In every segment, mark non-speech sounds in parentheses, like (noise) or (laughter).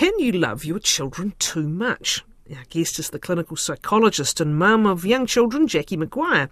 Can you love your children too much? Our guest is the clinical psychologist and mum of young children, Jacqui Maguire.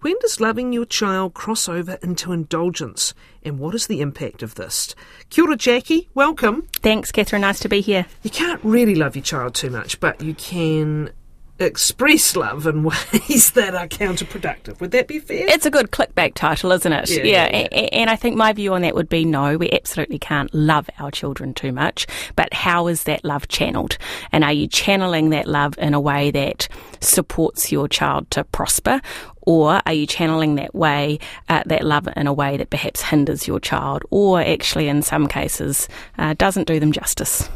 When does loving your child cross over into indulgence? And what is the impact of this? Kia ora, Jacqui. Welcome. Thanks, Catherine. Nice to be here. You can't really love your child too much, but you can express love in (laughs) ways that are counterproductive. Would that be fair? It's a good clickbait title, isn't it? Yeah, yeah, yeah, a- And I think my view on that would be no, we absolutely can't love our children too much. But how is that love channeled? And are you channeling that love in a way that supports your child to prosper? Or are you channeling that way, uh, that love in a way that perhaps hinders your child, or actually, in some cases, uh, doesn't do them justice?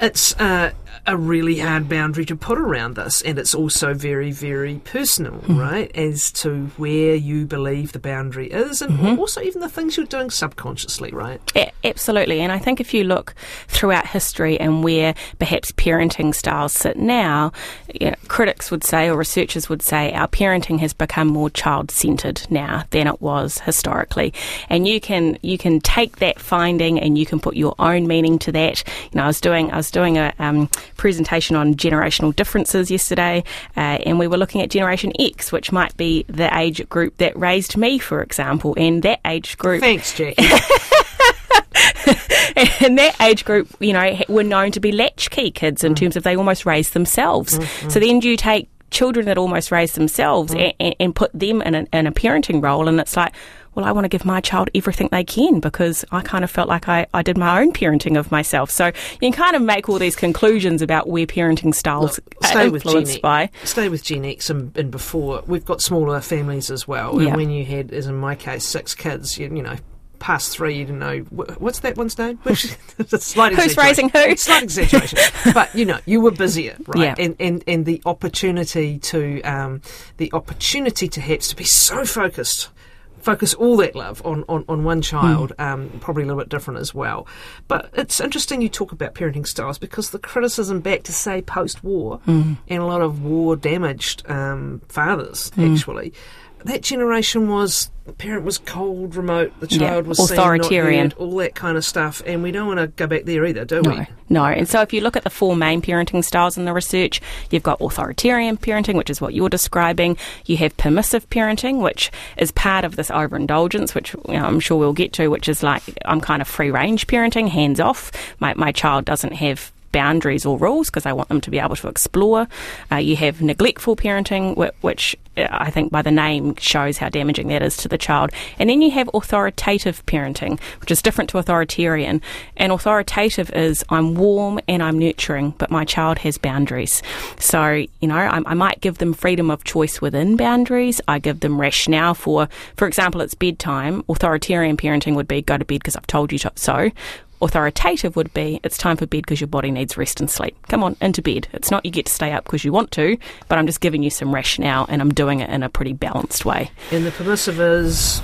it's uh, a really hard boundary to put around this, and it's also very, very personal, Mm-hmm. right? As to where you believe the boundary is, and Mm-hmm. also even the things you're doing subconsciously, right? Absolutely. And I think if you look throughout history and where perhaps parenting styles sit now, you know, critics would say or researchers would say our parenting has become more child centered now than it was historically. And you can you can take that finding and you can put your own meaning to that. You know, I was doing I was doing a um, presentation on generational differences yesterday, uh, and we were looking at Generation X, which might be the age group that raised me, for example, and that age group Thanks, Jacqui. (laughs) and that age group, you know, were known to be latchkey kids in mm. terms of they almost raised themselves. Mm-hmm. So then you take children that almost raised themselves mm. and, and put them in a, in a parenting role, and it's like, well, I want to give my child everything they can because I kind of felt like I, I did my own parenting of myself. So you can kind of make all these conclusions about where parenting styles are Stay with Gen influenced X. by. Stay with Gen X and, and before. We've got smaller families as well. And when you had, as in my case, six kids, you, you know, past three, you didn't know what's that one's name. Which, (laughs) it's a Who's raising who? Slight exaggeration, (laughs) but you know, you were busier, right? Yeah. And and and the opportunity to um, the opportunity to have to be so focused. Focus all that love on, on, on one child, um, probably a little bit different as well. But it's interesting you talk about parenting styles because the criticism back to say post war and a lot of war damaged um, fathers actually, that generation was the parent was cold, remote, the Yeah, child was seen, not authoritarian. heard, all that kind of stuff, and we don't want to go back there either, do we? No, no. And so if you look at the four main parenting styles in the research, you've got authoritarian parenting, which is what you're describing. You have permissive parenting, which is part of this overindulgence, which you know, I'm sure we'll get to, which is like I'm kind of free range parenting, hands off. My, my child doesn't have boundaries or rules because I want them to be able to explore. Uh, you have neglectful parenting, whi- which uh, I think by the name shows how damaging that is to the child. And then you have authoritative parenting, which is different to authoritarian. And authoritative is I'm warm and I'm nurturing, but my child has boundaries. So, you know, I, I might give them freedom of choice within boundaries. I give them rationale for, for example, it's bedtime. Authoritarian parenting would be go to bed because I've told you to, so. Authoritative would be it's time for bed because your body needs rest and sleep. Come on, into bed. It's not you get to stay up because you want to, but I'm just giving you some rationale and I'm doing it in a pretty balanced way. And the permissive is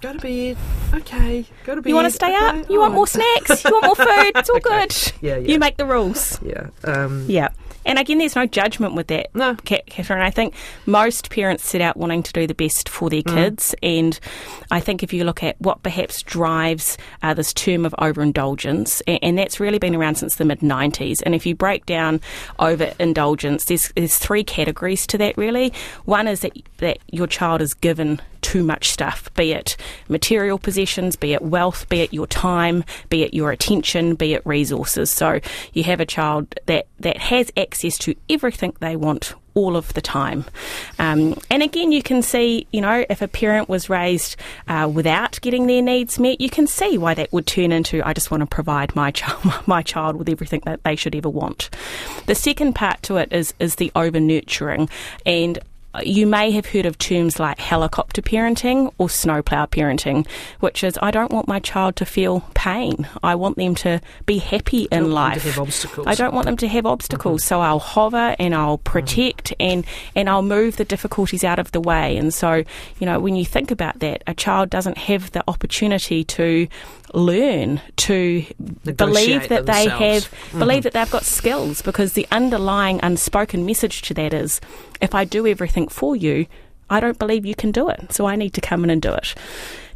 go to bed, okay, go to bed. You want to stay okay, up? You want oh. more snacks? You want (laughs) more food? It's all good. Yeah, yeah. You make the rules. Yeah. Um, Yeah. And again, there's no judgment with that, No. Catherine. I think most parents set out wanting to do the best for their kids. And I think if you look at what perhaps drives uh, this term of overindulgence, and, and that's really been around since the mid 90s. And if you break down overindulgence, there's, there's three categories to that, really. One is that, that your child is given too much stuff, be it material possessions, be it wealth, be it your time, be it your attention, be it resources. So you have a child that, that has access to everything they want all of the time. Um, and again, you can see, you know, if a parent was raised uh, without getting their needs met, you can see why that would turn into I just want to provide my (laughs) child my child with everything that they should ever want. The second part to it is is the over nurturing and Uh, you may have heard of terms like helicopter parenting or snowplow parenting, which is I don't want my child to feel pain. I want them to be happy in life. have obstacles. I don't want them to have obstacles. So I'll hover and I'll protect and, and I'll move the difficulties out of the way. And so, you know, when you think about that, a child doesn't have the opportunity to learn to Negotiate believe that they themselves. have believe that they've got skills because the underlying unspoken message to that is if I do everything for you, I don't believe you can do it. So I need to come in and do it.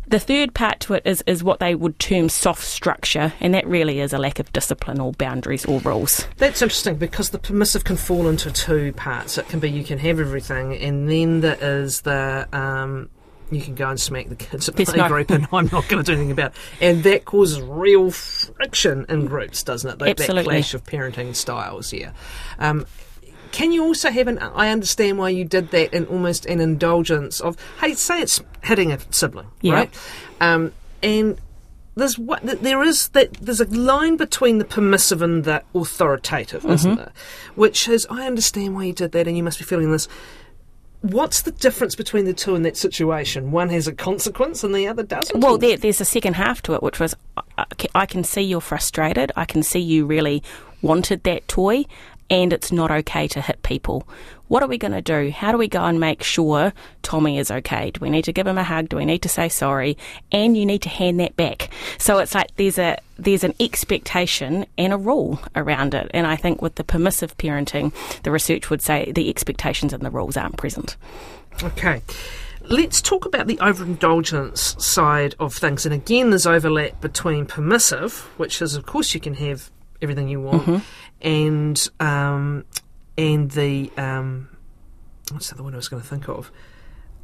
The third part to it is, is what they would term soft structure, and that really is a lack of discipline or boundaries or rules. That's interesting because the permissive can fall into two parts. It can be you can have everything, and then there is the um, you can go and smack the kids at playgroup, (laughs) and I'm not going to do anything about it. And that causes real friction in groups, doesn't it? That, that Absolutely. clash of parenting styles. Yeah. Um, can you also have an? I understand why you did that, and almost an indulgence of, hey, say it's hitting a sibling, Yeah. right? Um, and there's what there is that there's a line between the permissive and the authoritative, isn't there? Which is, I understand why you did that, and you must be feeling this. What's the difference between the two in that situation? One has a consequence, and the other doesn't. Well, there, there's a second half to it, which was I- I can see you're frustrated. I can see you really wanted that toy, and it's not okay to hit people. What are we going to do? How do we go and make sure Tommy is okay? Do we need to give him a hug? Do we need to say sorry? And you need to hand that back. So it's like there's a there's an expectation and a rule around it. And I think with the permissive parenting, the research would say the expectations and the rules aren't present. Okay. Let's talk about the overindulgence side of things. And again, there's overlap between permissive, which is, of course, you can have everything you want, and um, and the um, what's the other one I was going to think of?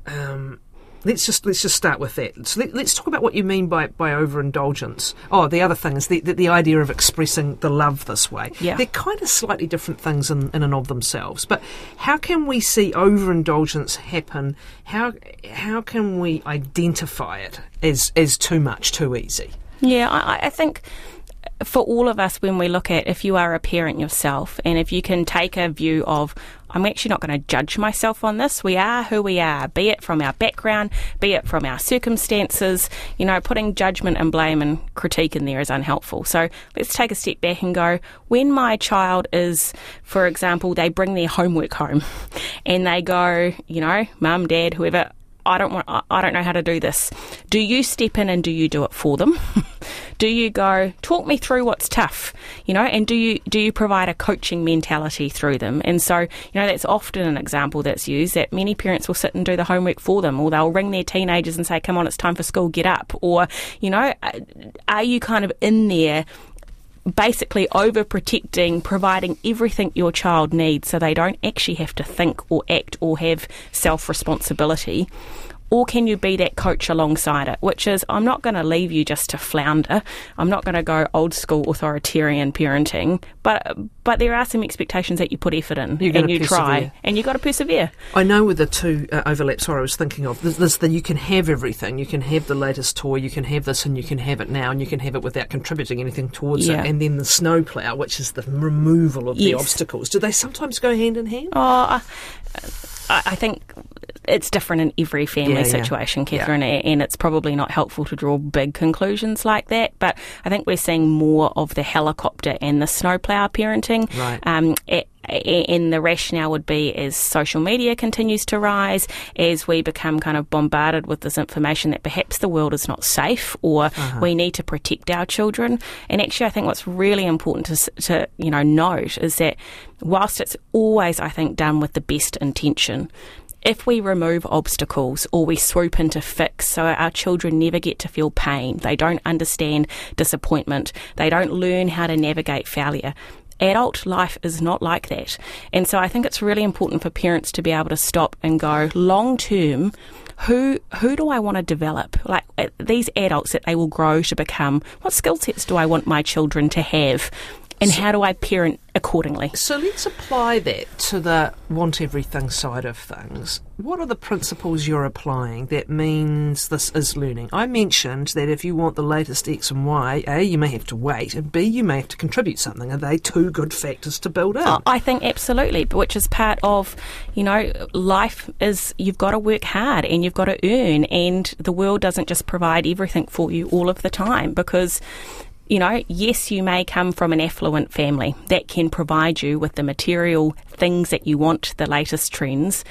Um, let's just let's just start with that. So let, us talk about what you mean by by overindulgence. Oh, the other thing is the, the the idea of expressing the love this way. Yeah. They're kind of slightly different things in, in and of themselves. But how can we see overindulgence happen? How how can we identify it as as too much, too easy? Yeah, I, I think for all of us, when we look at if you are a parent yourself, and if you can take a view of, I'm actually not going to judge myself on this. We are who we are, be it from our background, be it from our circumstances. You know, putting judgment and blame and critique in there is unhelpful. So let's take a step back and go, when my child is, for example, they bring their homework home (laughs) and they go, you know, mum, dad, whoever, I don't want. I- don't know how to do this. Do you step in and do you do it for them? (laughs) do you go talk me through what's tough? You know, and do you do you provide a coaching mentality through them? And so, you know, that's often an example that's used that many parents will sit and do the homework for them, or they'll ring their teenagers and say, "Come on, it's time for school, get up." Or, you know, uh, are you kind of in there? Basically overprotecting, providing everything your child needs so they don't actually have to think or act or have self responsibility? Or can you be that coach alongside it? Which is, I'm not going to leave you just to flounder. I'm not going to go old school authoritarian parenting, but but there are some expectations that you put effort in and you try, and you got to persevere. I know with the two uh, overlaps, sorry, I was thinking of there's, there's the you can have everything. You can have the latest toy, you can have this, and you can have it now, and you can have it without contributing anything towards Yeah. it. And then the snowplow, which is the removal of the obstacles. Do they sometimes go hand in hand? Oh, I I think it's different in every family Yeah, yeah. situation, Catherine, a- and it's probably not helpful to draw big conclusions like that. But I think we're seeing more of the helicopter and the snowplow parenting. Right. Um, and the rationale would be as social media continues to rise, as we become kind of bombarded with this information that perhaps the world is not safe or we need to protect our children. And actually, I think what's really important to, to you know note is that whilst it's always, I think, done with the best intention, if we remove obstacles or we swoop in to fix so our children never get to feel pain, they don't understand disappointment, they don't learn how to navigate failure. Adult life is not like that. And so I think it's really important for parents to be able to stop and go long term. Who who do I want to develop? Like uh, these adults that they will grow to become. What skill sets do I want my children to have? And how do I parent accordingly? So let's apply that to the want everything side of things. What are the principles you're applying that means this is learning? I mentioned that if you want the latest X and Y, A, you may have to wait, and B, you may have to contribute something. Are they two good factors to build in? I think absolutely, which is part of, you know, life is you've got to work hard and you've got to earn, and the world doesn't just provide everything for you all of the time because. You know, yes, you may come from an affluent family that can provide you with the material things that you want, the latest trends.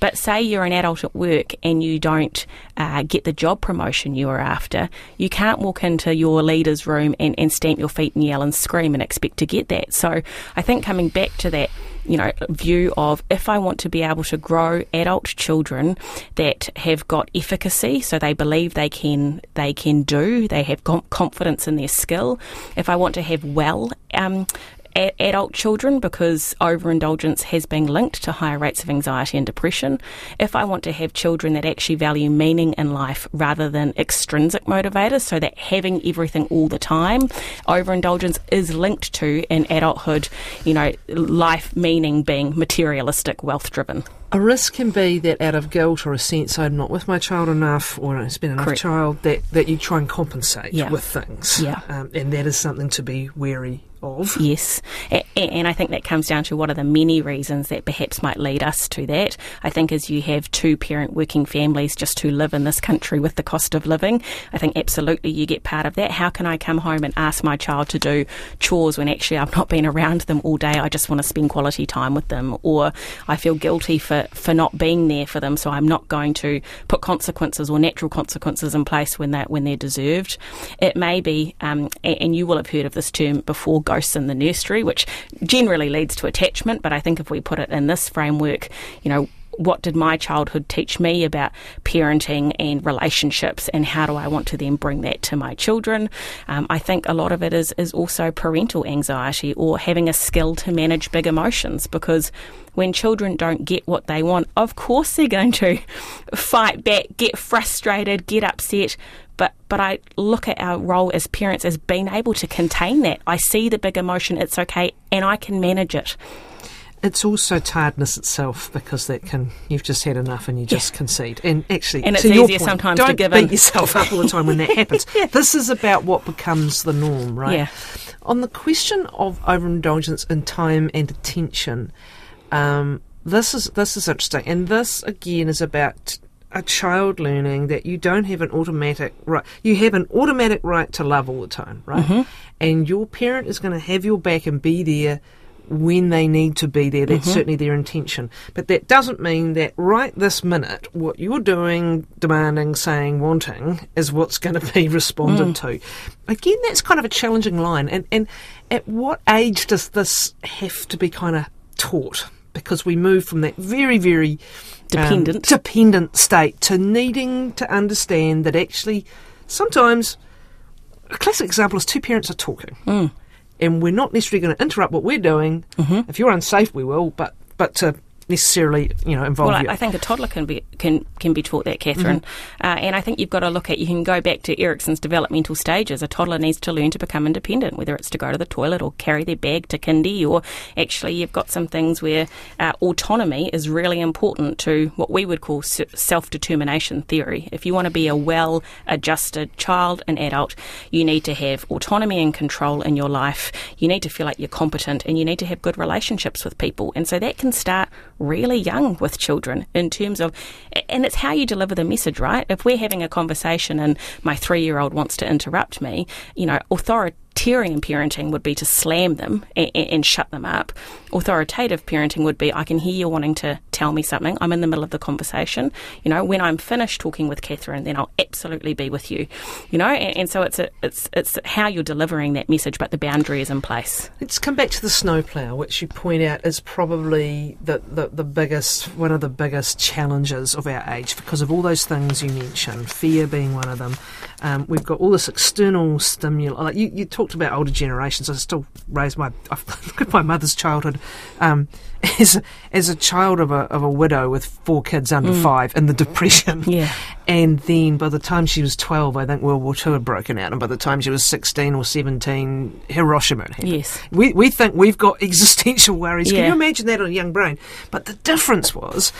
But say you're an adult at work and you don't uh, get the job promotion you are after, you can't walk into your leader's room and, and stamp your feet and yell and scream and expect to get that. So I think coming back to that, you know, view of if I want to be able to grow adult children that have got efficacy, so they believe they can they can do, they have confidence in their skill. If I want to have well um, a- adult children because overindulgence has been linked to higher rates of anxiety and depression. If I want to have children that actually value meaning in life rather than extrinsic motivators, so that having everything all the time, overindulgence is linked to in adulthood, you know, life meaning being materialistic, wealth driven. A risk can be that out of guilt or a sense I'm not with my child enough or I spend enough Correct. child that, that you try and compensate yeah. with things. Yeah. Um, and that is something to be wary of. Yes, and I think that comes down to what are the many reasons that perhaps might lead us to that. I think as you have two parent working families just to live in this country with the cost of living, I think absolutely you get part of that. How can I come home and ask my child to do chores when actually I've not been around them all day? I just want to spend quality time with them, or I feel guilty for, for not being there for them, so I'm not going to put consequences or natural consequences in place when they when they're deserved. It may be, um, and you will have heard of this term before ghosts in the nursery, which generally leads to attachment. But I think if we put it in this framework, you know, what did my childhood teach me about parenting and relationships, and how do I want to then bring that to my children? Um, I think a lot of it is is also parental anxiety or having a skill to manage big emotions because when children don't get what they want, of course they're going to (laughs) fight back, get frustrated, get upset. But but I look at our role as parents as being able to contain that. I see the big emotion, it's okay, and I can manage it. It's also tiredness itself because that can you've just had enough and you just yeah. concede. And actually, and it's easier point, sometimes don't to give beat in. yourself up all the time when that (laughs) happens. yeah. This is about what becomes the norm, right? Yeah. On the question of overindulgence in time and attention, um, this is this is interesting, and this again is about a child learning that you don't have an automatic right. You have an automatic right to love all the time, right? Mm-hmm. And your parent is going to have your back and be there when they need to be there. That's mm-hmm. certainly their intention. But that doesn't mean that right this minute, what you're doing, demanding, saying, wanting, is what's going to be (laughs) responded mm. to. Again, that's kind of a challenging line. And, and at what age does this have to be kind of taught? Because we move from that very, very dependent um, dependent state to needing to understand that actually sometimes a classic example is two parents are talking. Mm. And we're not necessarily going to interrupt what we're doing. Mm-hmm. If you're unsafe, we will, but but to necessarily, you know, involve well, you. I think a toddler can be can can be taught that, Catherine. Mm-hmm. Uh, and I think you've got to look at you can go back to Erikson's developmental stages. A toddler needs to learn to become independent, whether it's to go to the toilet or carry their bag to kindy, or actually you've got some things where uh, autonomy is really important to what we would call self determination theory. If you want to be a well adjusted child and adult, you need to have autonomy and control in your life. You need to feel like you're competent, and you need to have good relationships with people. And so that can start really young with children in terms of, and it's how you deliver the message, right? If we're having a conversation and my three year old wants to interrupt me, you know, authority Tyrian parenting would be to slam them and, and, shut them up. Authoritative parenting would be I can hear you wanting to tell me something. I'm in the middle of the conversation. You know, when I'm finished talking with Catherine, then I'll absolutely be with you. You know, and, and so it's a, it's it's how you're delivering that message, but the boundary is in place. Let's come back to the snowplow, which you point out is probably the, the, the biggest one of the biggest challenges of our age because of all those things you mentioned, fear being one of them. Um, we've got all this external stimuli. Like you, you talked about older generations. I still raise my (laughs) look at my mother's childhood um, (laughs) as a, as a child of a of a widow with four kids under mm. five in the depression. (laughs) Yeah, and then by the time she was twelve, I think World War Two had broken out, and by the time she was sixteen or seventeen, Hiroshima had happened. Yes, we we think we've got existential worries. Yeah. Can you imagine that on a young brain? But the difference was,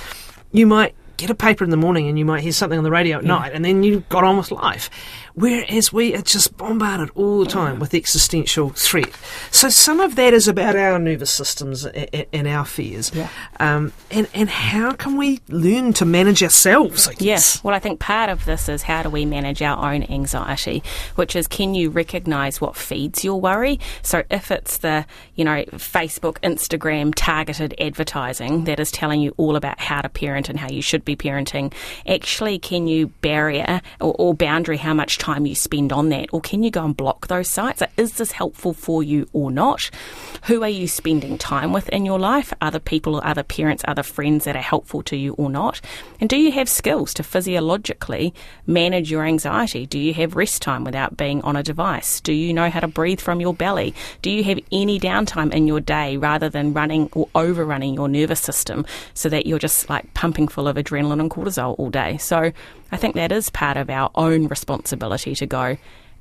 you might get a paper in the morning and you might hear something on the radio at yeah. night and then you got on with life. Whereas we are just bombarded all the time with existential threat. So some of that is about our nervous systems and our fears. Yeah. Um, and, and how can we learn to manage ourselves? Yes. Well, I think part of this is how do we manage our own anxiety, which is can you recognise what feeds your worry? So if it's the, you know, Facebook, Instagram targeted advertising that is telling you all about how to parent and how you should be be parenting, actually, can you barrier or, or boundary how much time you spend on that? Or can you go and block those sites? Like, is this helpful for you or not? Who are you spending time with in your life? Other people, other parents, other friends that are helpful to you or not? And do you have skills to physiologically manage your anxiety? Do you have rest time without being on a device? Do you know how to breathe from your belly? Do you have any downtime in your day rather than running or overrunning your nervous system so that you're just like pumping full of adrenaline and cortisol all day? So I think that is part of our own responsibility to go,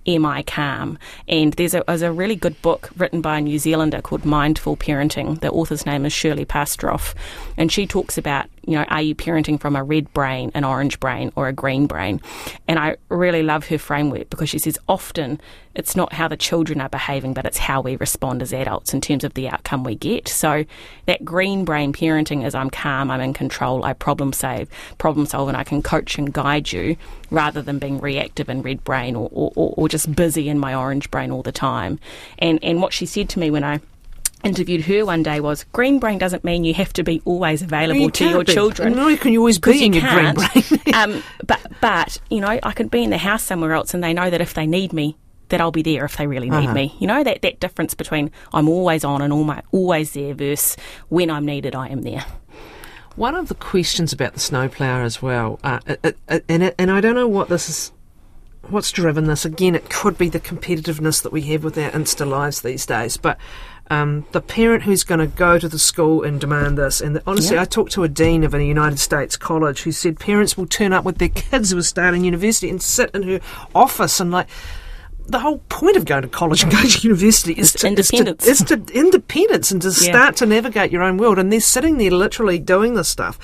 Am I calm? And there's a, there's a really good book written by a New Zealander called Mindful Parenting. The author's name is Shirley Pastroff. And she talks about, you know, are you parenting from a red brain, an orange brain, or a green brain? And I really love her framework because she says often it's not how the children are behaving, but it's how we respond as adults in terms of the outcome we get. So that green brain parenting is I'm calm, I'm in control, I problem save, problem solve, and I can coach and guide you rather than being reactive in red brain or, or, or just busy in my orange brain all the time. And and what she said to me when I interviewed her one day was green brain doesn't mean you have to be always available You to your be. children. No, you can always 'Cause be in your green brain. (laughs) um, but but you know, I could be in the house somewhere else, and they know that if they need me, that I'll be there if they really need Uh-huh. me. You know that that difference between I'm always on and all my, always there versus when I'm needed, I am there. One of the questions about the snowplower as well, uh, it, it, it- and it, and I don't know what this is, what's driven this. Again, it could be the competitiveness that we have with our Insta lives these days, but. Um, the parent who's going to go to the school and demand this, and the, honestly, Yeah. I talked to a dean of a United States college who said parents will turn up with their kids who are starting university and sit in her office and like. The whole point of going to college and (laughs) going to university is to, is to, independence. is to independence and to Yeah. start to navigate your own world. And they're sitting there literally doing this stuff.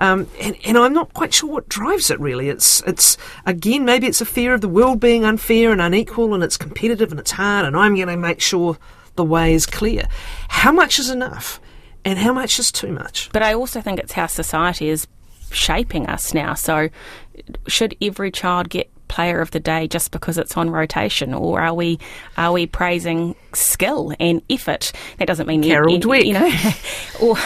Um, and, and I'm not quite sure what drives it really. It's, it's, again, maybe it's a fear of the world being unfair and unequal and it's competitive and it's hard and I'm going to make sure the way is clear. How much is enough? And how much is too much? But I also think it's how society is shaping us now. So, should every child get player of the day just because it's on rotation, or are we are we praising skill and effort? That doesn't mean Carol you, Dweck. you know, (laughs) or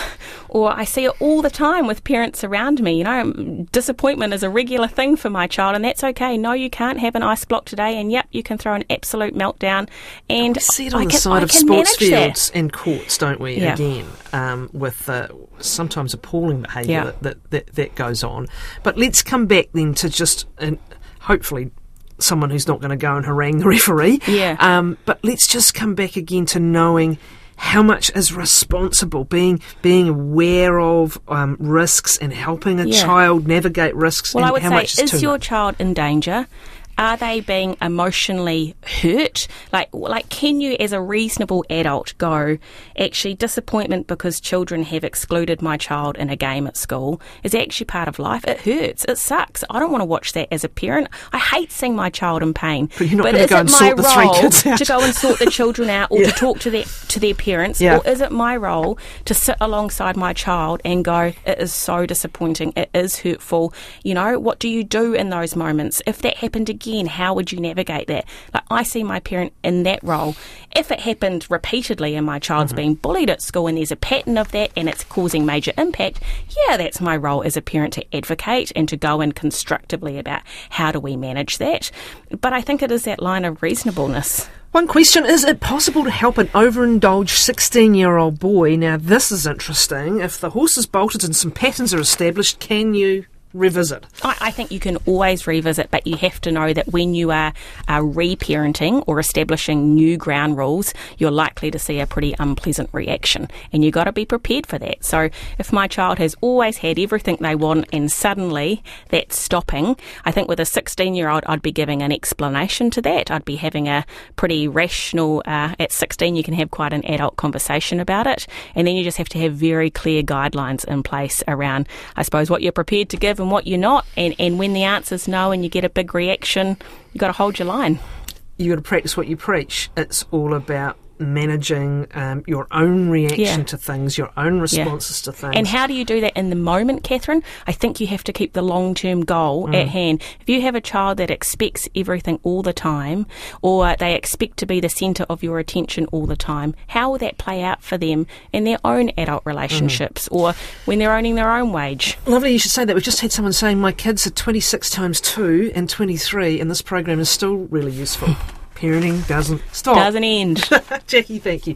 or I see it all the time with parents around me. You know, disappointment is a regular thing for my child, and that's okay. No, you can't have an ice block today, and yep, you can throw an absolute meltdown. And We see it I on the can- side I of sports manage that. fields and courts, don't we? Yeah. Again, um, with uh, sometimes appalling behaviour Yeah. that, that, that that goes on. But let's come back then to just and hopefully someone who's not going to go and harangue the referee. Yeah. Um, but let's just come back again to knowing. How much is responsible? Being being aware of um, risks and helping a Yeah. child navigate risks. Well, and I would how say, much is, is your much? child in danger? Are they being emotionally hurt? Like, like, can you, as a reasonable adult, go? Actually, disappointment because children have excluded my child in a game at school is actually part of life. It hurts. It sucks. I don't want to watch that as a parent. I hate seeing my child in pain. But you're not gonna is go it and my sort the three role kids out. to go and sort the children out, or (laughs) Yeah. to talk to their to their parents, Yeah. or is it my role to sit alongside my child and go, it is so disappointing, it is hurtful. You know, what do you do in those moments? If that happened again, how would you navigate that? Like, I see my parent in that role. If it happened repeatedly and my child's Mm-hmm. being bullied at school and there's a pattern of that and it's causing major impact, yeah, that's my role as a parent to advocate and to go in constructively about how do we manage that. But I think it is that line of reasonableness. One question Is it possible to help an overindulged 16 year old boy? Now, this is interesting. If the horse is bolted and some patterns are established, can you revisit? I, I think you can always revisit, but you have to know that when you are uh, reparenting or establishing new ground rules, you're likely to see a pretty unpleasant reaction, and you've got to be prepared for that. So, if my child has always had everything they want and suddenly that's stopping, I think with a 16 year old, I'd be giving an explanation to that. I'd be having a pretty rational, uh, at 16, you can have quite an adult conversation about it, and then you just have to have very clear guidelines in place around, I suppose, what you're prepared to give and what you're not. And, and when the answer's no and you get a big reaction, you've got to hold your line. You've got to practice what you preach. It's all about managing um, your own reaction Yeah. to things, your own responses to things. And how do you do that in the moment, Catherine? I think you have to keep the long term goal Mm. at hand. If you have a child that expects everything all the time, or they expect to be the centre of your attention all the time, how will that play out for them in their own adult relationships Mm. or when they're earning their own wage? Lovely, you should say that. We've just had someone saying my kids are 26 times 2 and 23, and this program is still really useful. (laughs) Parenting doesn't stop. Doesn't end. (laughs) Jacqui, thank you.